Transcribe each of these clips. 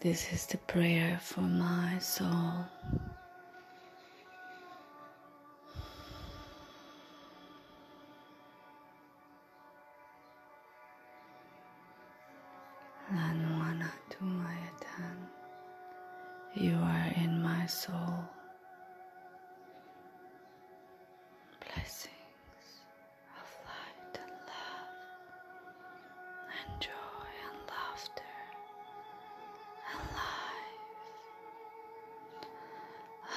This is the prayer for my soul. Lanuana Tumayatan. You are in my soul.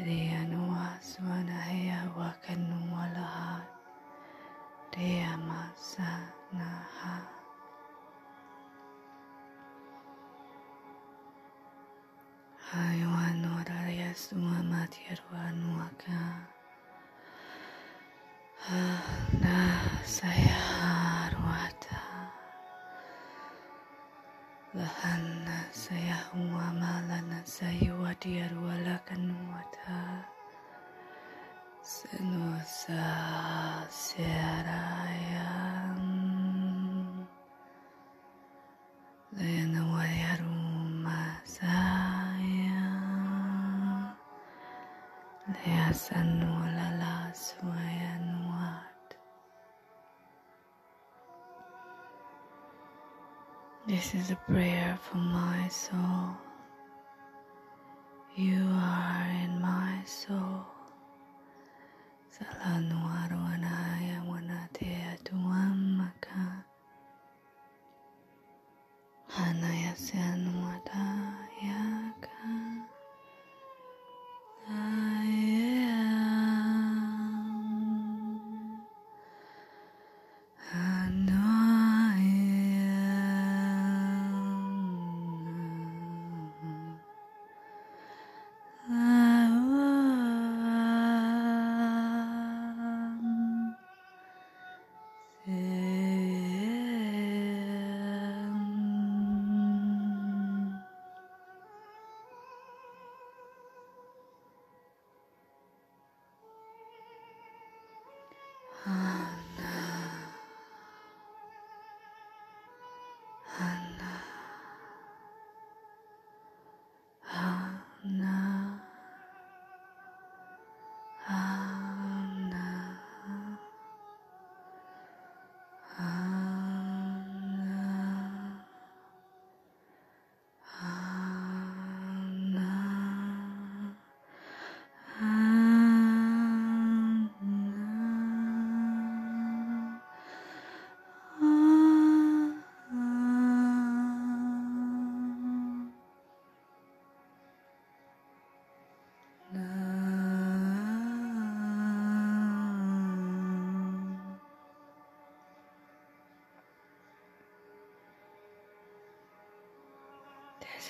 Riyan was vanahya vakanumalahat Riyamasanaha Hayuan orarya sumamatyaruan waka Nah saya Lea sanulala swayanuat This is a prayer for my soul. You are in my soul. Salanuaruanaya wanatea tuamaka. Hanaya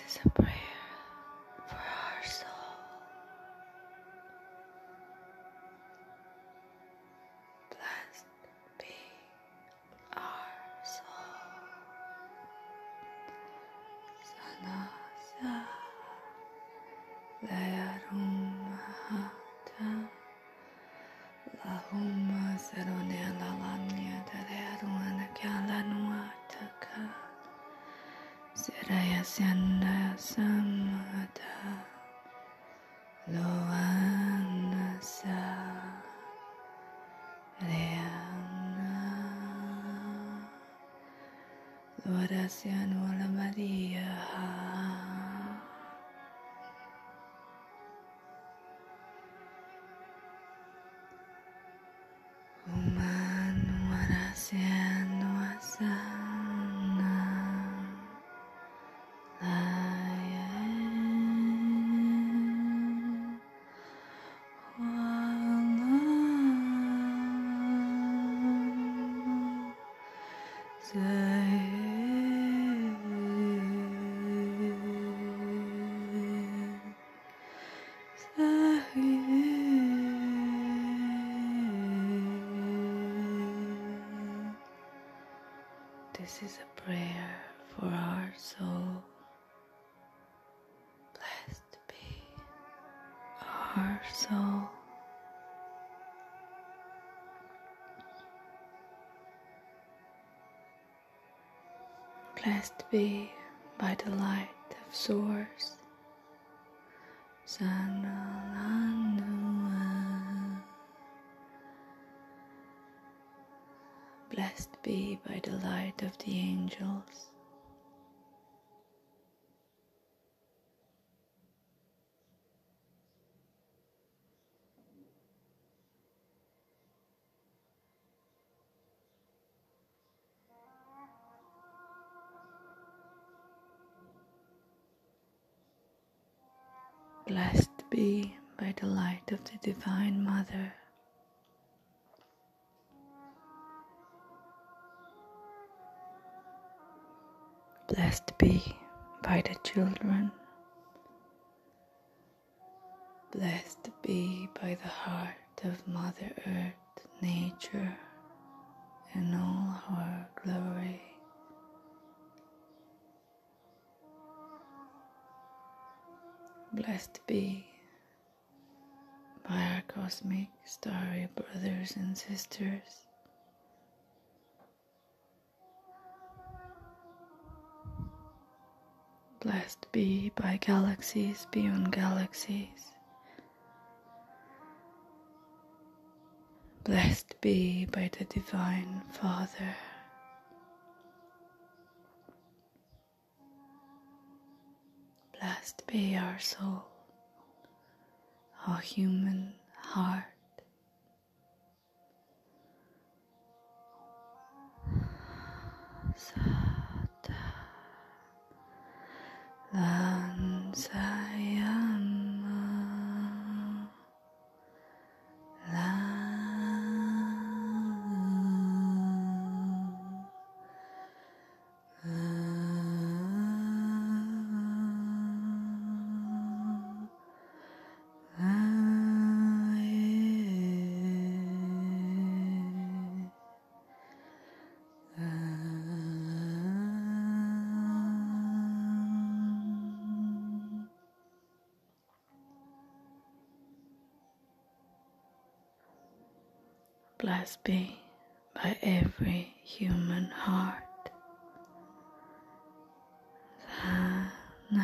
This is a prayer for our soul. Blessed be our soul. Sanasa Layarumahata Lahuma Sarone Lalanya Darearuana Kalanuataka Siraya Trayasena Samadha Loanasa Reana Dvarasya Nula Maria This is a prayer for our soul. Blessed be our soul. Blessed be by the light of Source. Sanalanu. Blessed be by the light of the angels. Blessed be by the light of the Divine Mother. Blessed be by the children. Blessed be by the heart of Mother Earth, nature, and all her glory. Blessed be by our cosmic starry brothers and sisters. Blessed be by galaxies beyond galaxies. Blessed be by the Divine Father. Blessed be our soul, our human heart. Sata Blessed be by every human heart. Sanaya.